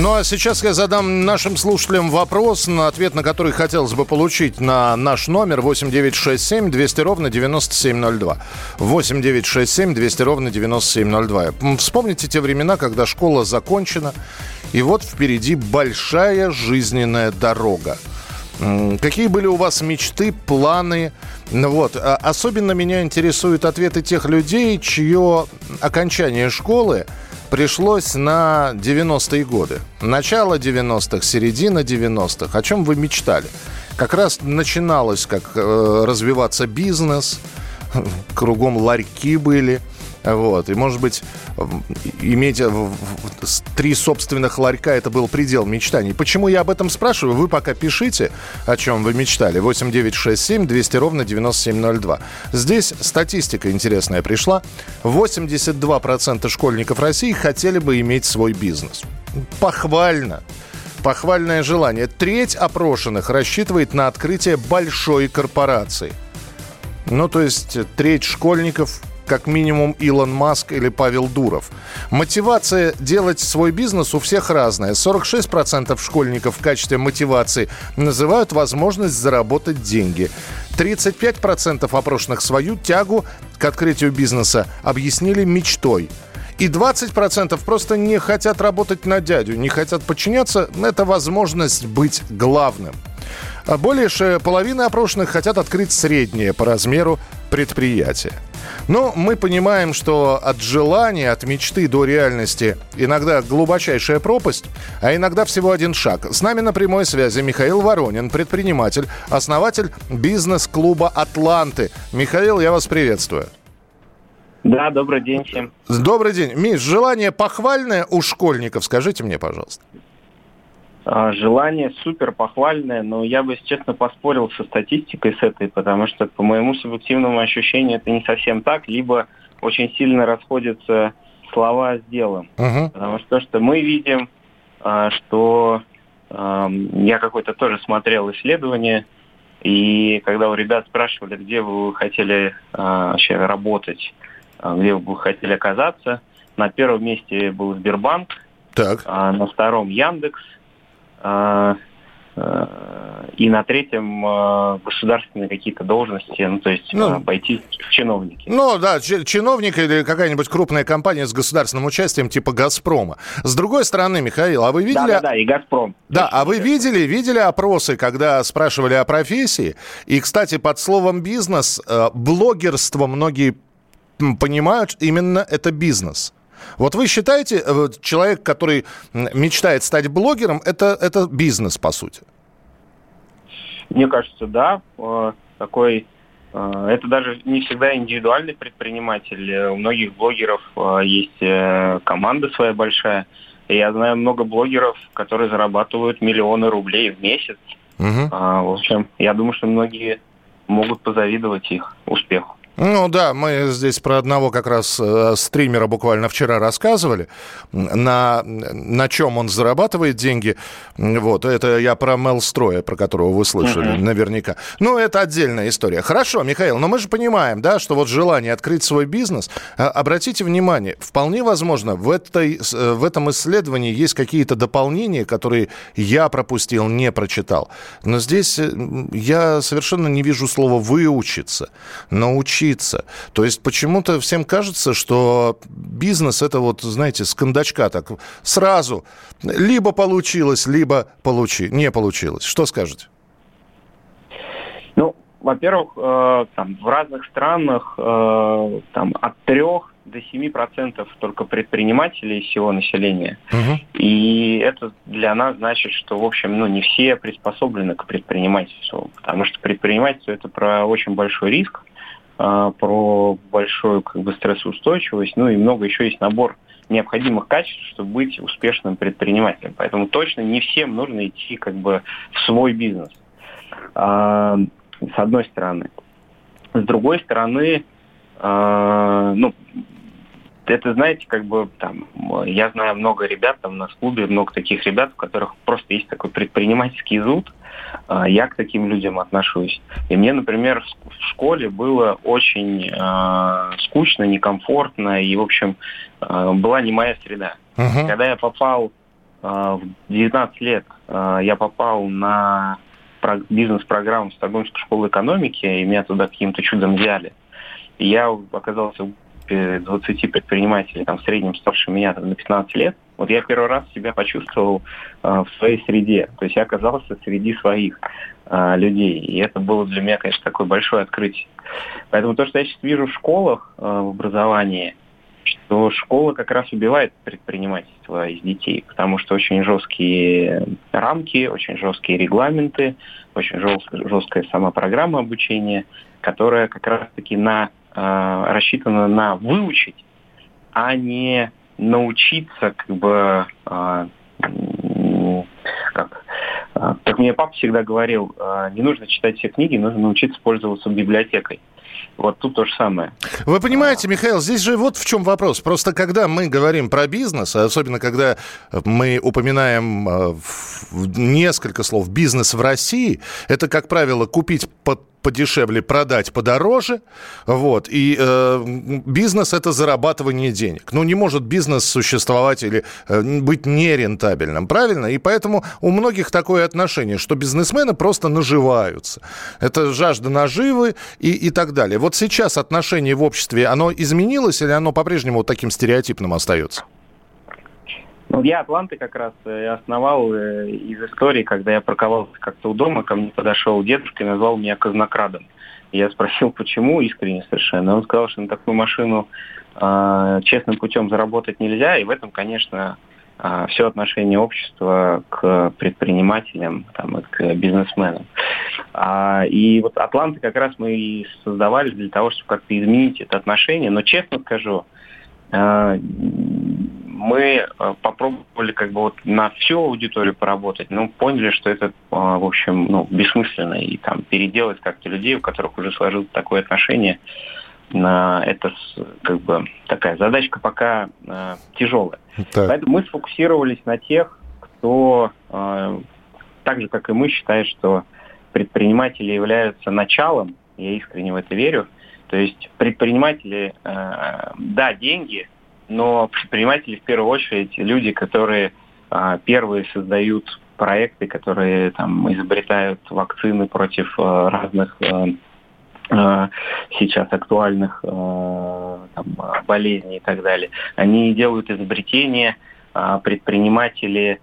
Ну а сейчас я задам нашим слушателям вопрос, на ответ на который хотелось бы получить на наш номер 8967 200 ровно 9702. 8967 200 ровно 9702. М, Вспомните те времена, когда школа закончена, и вот впереди большая жизненная дорога. Какие были у вас мечты, планы? Ну Вот. а Особенно меня интересуют ответы тех людей, чье окончание школы пришлось на 90-е годы. Начало 90-х, середина 90-х. О чем вы мечтали? Как раз начиналось, как э, развиваться бизнес, кругом ларьки были. Вот. И, может быть, иметь э, три собственных ларька – это был предел мечтаний. Почему я об этом спрашиваю? Вы пока пишите, о чем вы мечтали. 8967 200 ровно 9702. Здесь статистика интересная пришла. 82% школьников России хотели бы иметь свой бизнес. Похвально. Похвальное желание. Треть опрошенных рассчитывает на открытие большой корпорации. Ну, то есть треть школьников как минимум Илон Маск или Павел Дуров. Мотивация делать свой бизнес у всех разная. 46% школьников в качестве мотивации называют возможность заработать деньги. 35% опрошенных свою тягу к открытию бизнеса объяснили мечтой. И 20% просто не хотят работать на дядю, не хотят подчиняться. Это возможность быть главным. А более ше- половины опрошенных хотят открыть среднее по размеру предприятие. Но мы понимаем, что от желания, от мечты до реальности иногда глубочайшая пропасть, а иногда всего один шаг. С нами на прямой связи Михаил Воронин, предприниматель, основатель бизнес-клуба «Атланты». Михаил, я вас приветствую. Да, добрый день всем. Добрый день. Миш, желание похвальное у школьников, скажите мне, пожалуйста. А, Желание супер похвальное, но я бы, если честно, поспорил со статистикой с этой, потому что, по моему субъективному ощущению, это не совсем так, либо очень сильно расходятся слова с делом. Мгм. Потому что то, что мы видим, а, что я какой-то тоже смотрел исследование, и когда у ребят спрашивали, где вы хотели а, вообще работать, где вы бы хотели оказаться, на первом месте был Сбербанк, Так. на втором Яндекс, и на третьем а, государственные какие-то должности, ну то есть Ну, пойти в чиновники. Ну да, чи- чиновник или какая-нибудь крупная компания с государственным участием типа «Газпрома». С другой стороны, Михаил, а вы видели... Да, да, да, и Газпром. Да, а вы видели, видели опросы, когда спрашивали о профессии? И, кстати, под словом «бизнес» э, блогерство многие понимают именно это бизнес. Вот вы считаете, э, человек, который мечтает стать блогером, это, это бизнес, по сути? Мне кажется, да. Э, Такой, э, это даже не всегда индивидуальный предприниматель. У многих блогеров есть команда своя большая. Я знаю много блогеров, которые зарабатывают миллионы рублей в месяц. А, В общем, я думаю, что многие могут позавидовать их успеху. Ну да, мы здесь про одного как раз э, стримера буквально вчера рассказывали, на, на чем он зарабатывает деньги. Вот, это я про Мелстроя, про которого вы слышали Мгм. наверняка. Ну, это отдельная история. Хорошо, Михаил, но мы же понимаем, да, что вот желание открыть свой бизнес, а, обратите внимание, вполне возможно, в, этой, э, в этом исследовании есть какие-то дополнения, которые я пропустил, не прочитал. Но здесь э, я совершенно не вижу слова «выучиться», «научиться». То есть почему-то всем кажется, что бизнес – это вот, знаете, с кондачка так сразу. Либо получилось, либо получи... не получилось. Что скажете? Ну, во-первых, э, там в разных странах э, там от трех до 7 процентов только предпринимателей из всего населения. Мгм. И это для нас значит, что, в общем, ну, не все приспособлены к предпринимательству, потому что предпринимательство это про очень большой риск, а, про большую как бы, стрессоустойчивость, ну и много еще есть набор необходимых качеств, чтобы быть успешным предпринимателем. Поэтому точно не всем нужно идти как бы в свой бизнес. А, с одной стороны. С другой стороны, э, ну, это, знаете, как бы там, я знаю много ребят, там у нас в клубе много таких ребят, у которых просто есть такой предпринимательский зуд. А, я к таким людям отношусь. И мне, например, в школе было очень э, скучно, некомфортно, и, в общем, э, была не моя среда. Uh-huh. Когда я попал э, в 19 лет, э, я попал на бизнес-программу Стокгольмской школы экономики, и меня туда каким-то чудом взяли. И я оказался группе 20 предпринимателей, там, в среднем старше меня там, на 15 лет. Вот я первый раз себя почувствовал э, в своей среде. То есть я оказался среди своих э, людей. И это было для меня, конечно, такое большое открытие. Поэтому то, что я сейчас вижу в школах, э, в образовании, что школа как раз убивает предпринимательство из детей, потому что очень жесткие рамки, очень жесткие регламенты, очень жесткая сама программа обучения, которая как раз-таки на, рассчитана на выучить, а не научиться как бы э, как, э, как мне папа всегда говорил, э, не нужно читать все книги, нужно научиться пользоваться библиотекой. Вот тут то же самое. Вы понимаете, Михаил, здесь же вот в чем вопрос. Просто когда мы говорим про бизнес, особенно когда мы упоминаем э, несколько слов «бизнес в России», это, как правило, купить под подешевле, продать подороже. Вот. И э, бизнес – это зарабатывание денег. Ну, не может бизнес существовать или э, быть нерентабельным, правильно? И поэтому у многих такое отношение, что бизнесмены просто наживаются. Это жажда наживы и, и так далее. Вот сейчас отношение в обществе, оно изменилось или оно по-прежнему таким стереотипным остается? Ну, я Атланты как раз э, основал э, из истории, когда я парковался как-то у дома, ко мне подошел дедушка и назвал меня казнокрадом. Я спросил, почему, искренне совершенно. Он сказал, что на такую машину э, честным путем заработать нельзя, и в этом, конечно, э, все отношение общества к предпринимателям там, и к бизнесменам. А, и вот Атланты как раз мы и создавали для того, чтобы как-то изменить это отношение. Но честно скажу, э, мы э, попробовали как бы вот на всю аудиторию поработать, но поняли, что это, э, в общем, ну, бессмысленно. И там переделать как-то людей, у которых уже сложилось такое отношение, это как бы такая задачка пока э, тяжелая. Так. Поэтому мы сфокусировались на тех, кто э, так же, как и мы, считает, что предприниматели являются началом, я искренне в это верю. То есть предприниматели, да, деньги – но предприниматели в первую очередь люди, которые а, первые создают проекты, которые там изобретают вакцины против а, разных а, сейчас актуальных там, болезней и так далее. Они делают изобретения, предприниматели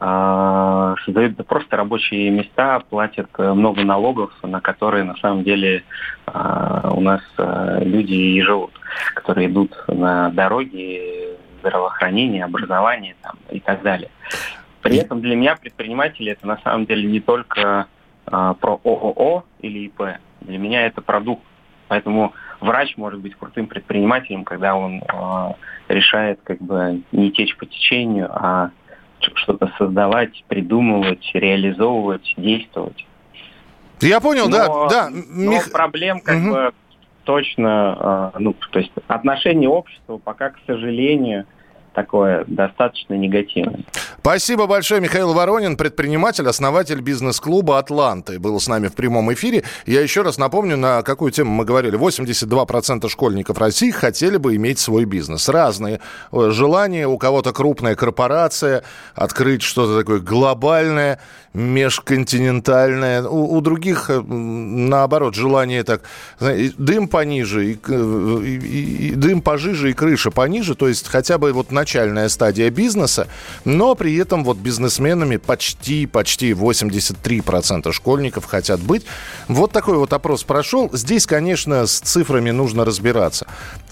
создают просто рабочие места, платят много налогов, на которые на самом деле у нас люди и живут которые идут на дороги, здравоохранение, образование там, и так далее. При этом для меня предприниматели это на самом деле не только э, про ООО или ИП. Для меня это продукт. Поэтому врач может быть крутым предпринимателем, когда он э, решает как бы не течь по течению, а что-то создавать, придумывать, реализовывать, действовать. Я понял, но, да, да. Но Мих... проблем как угу. бы точно, а, ну, то есть отношение общества пока, к сожалению, такое достаточно негативное. Спасибо большое, Михаил Воронин, предприниматель, основатель бизнес-клуба «Атланты». Был с нами в прямом эфире. Я еще раз напомню, на какую тему мы говорили. 82% школьников России хотели бы иметь свой бизнес. Разные э, желания. У кого-то крупная корпорация, открыть что-то такое глобальное, межконтинентальное. У, у других, э, наоборот, желание так, дым пониже, и, и, и, и дым пожиже, и крыша пониже. То есть хотя бы вот начальная стадия бизнеса, но при этом вот бизнесменами почти, почти 83% школьников хотят быть. Вот такой вот опрос прошел. Здесь, конечно, с цифрами нужно разбираться.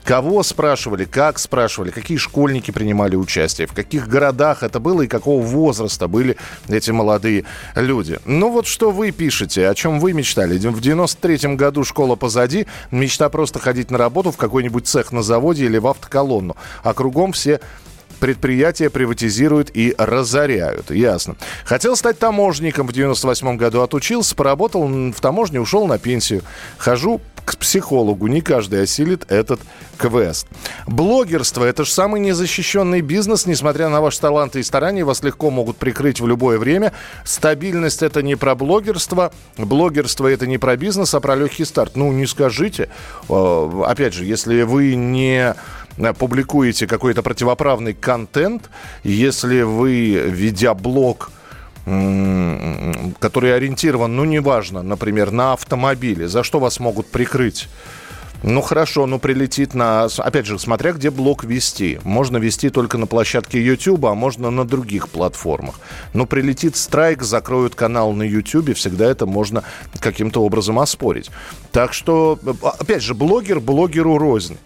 Кого спрашивали, как спрашивали, какие школьники принимали участие, в каких городах это было и какого возраста были эти молодые люди. Ну вот что вы пишете, о чем вы мечтали. В 93-м году школа позади, мечта просто ходить на работу в какой-нибудь цех на заводе или в автоколонну. А кругом все предприятия приватизируют и разоряют. Ясно. Хотел стать таможником в 98 году, отучился, поработал в таможне, ушел на пенсию. Хожу к психологу. Не каждый осилит этот квест. Блогерство – это же самый незащищенный бизнес. Несмотря на ваши таланты и старания, вас легко могут прикрыть в любое время. Стабильность – это не про блогерство. Блогерство – это не про бизнес, а про легкий старт. Ну, не скажите. Э, опять же, если вы не публикуете какой-то противоправный контент, если вы, ведя блог, который ориентирован, ну, неважно, например, на автомобили, за что вас могут прикрыть? Ну хорошо, ну прилетит на... Опять же, смотря где блок вести. Можно вести только на площадке YouTube, а можно на других платформах. Но прилетит страйк, закроют канал на YouTube, всегда это можно каким-то образом оспорить. Так что, опять же, блогер блогеру рознь.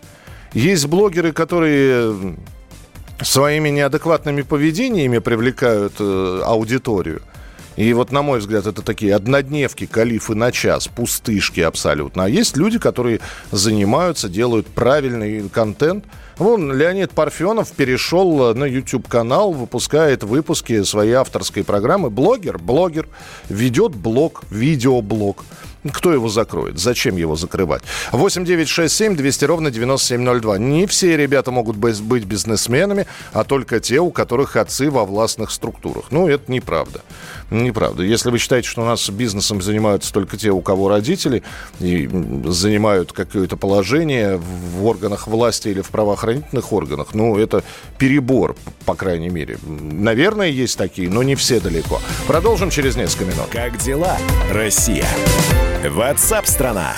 Есть блогеры, которые своими неадекватными поведениями привлекают э, аудиторию. И вот, на мой взгляд, это такие однодневки, калифы на час, пустышки абсолютно. А есть люди, которые занимаются, делают правильный контент. Вон Леонид Парфенов перешел на YouTube-канал, выпускает выпуски своей авторской программы. Блогер, блогер, ведет блог, видеоблог. Кто его закроет? Зачем его закрывать? 8 9 6 7 200 ровно 9702. Не все ребята могут быть бизнесменами, а только те, у которых отцы во властных структурах. Ну, это неправда. Неправда. Если вы считаете, что у нас бизнесом занимаются только те, у кого родители и занимают какое-то положение в органах власти или в правоохранительных органах, ну, это перебор, по крайней мере. Наверное, есть такие, но не все далеко. Продолжим через несколько минут. Как дела, Россия? WhatsApp страна.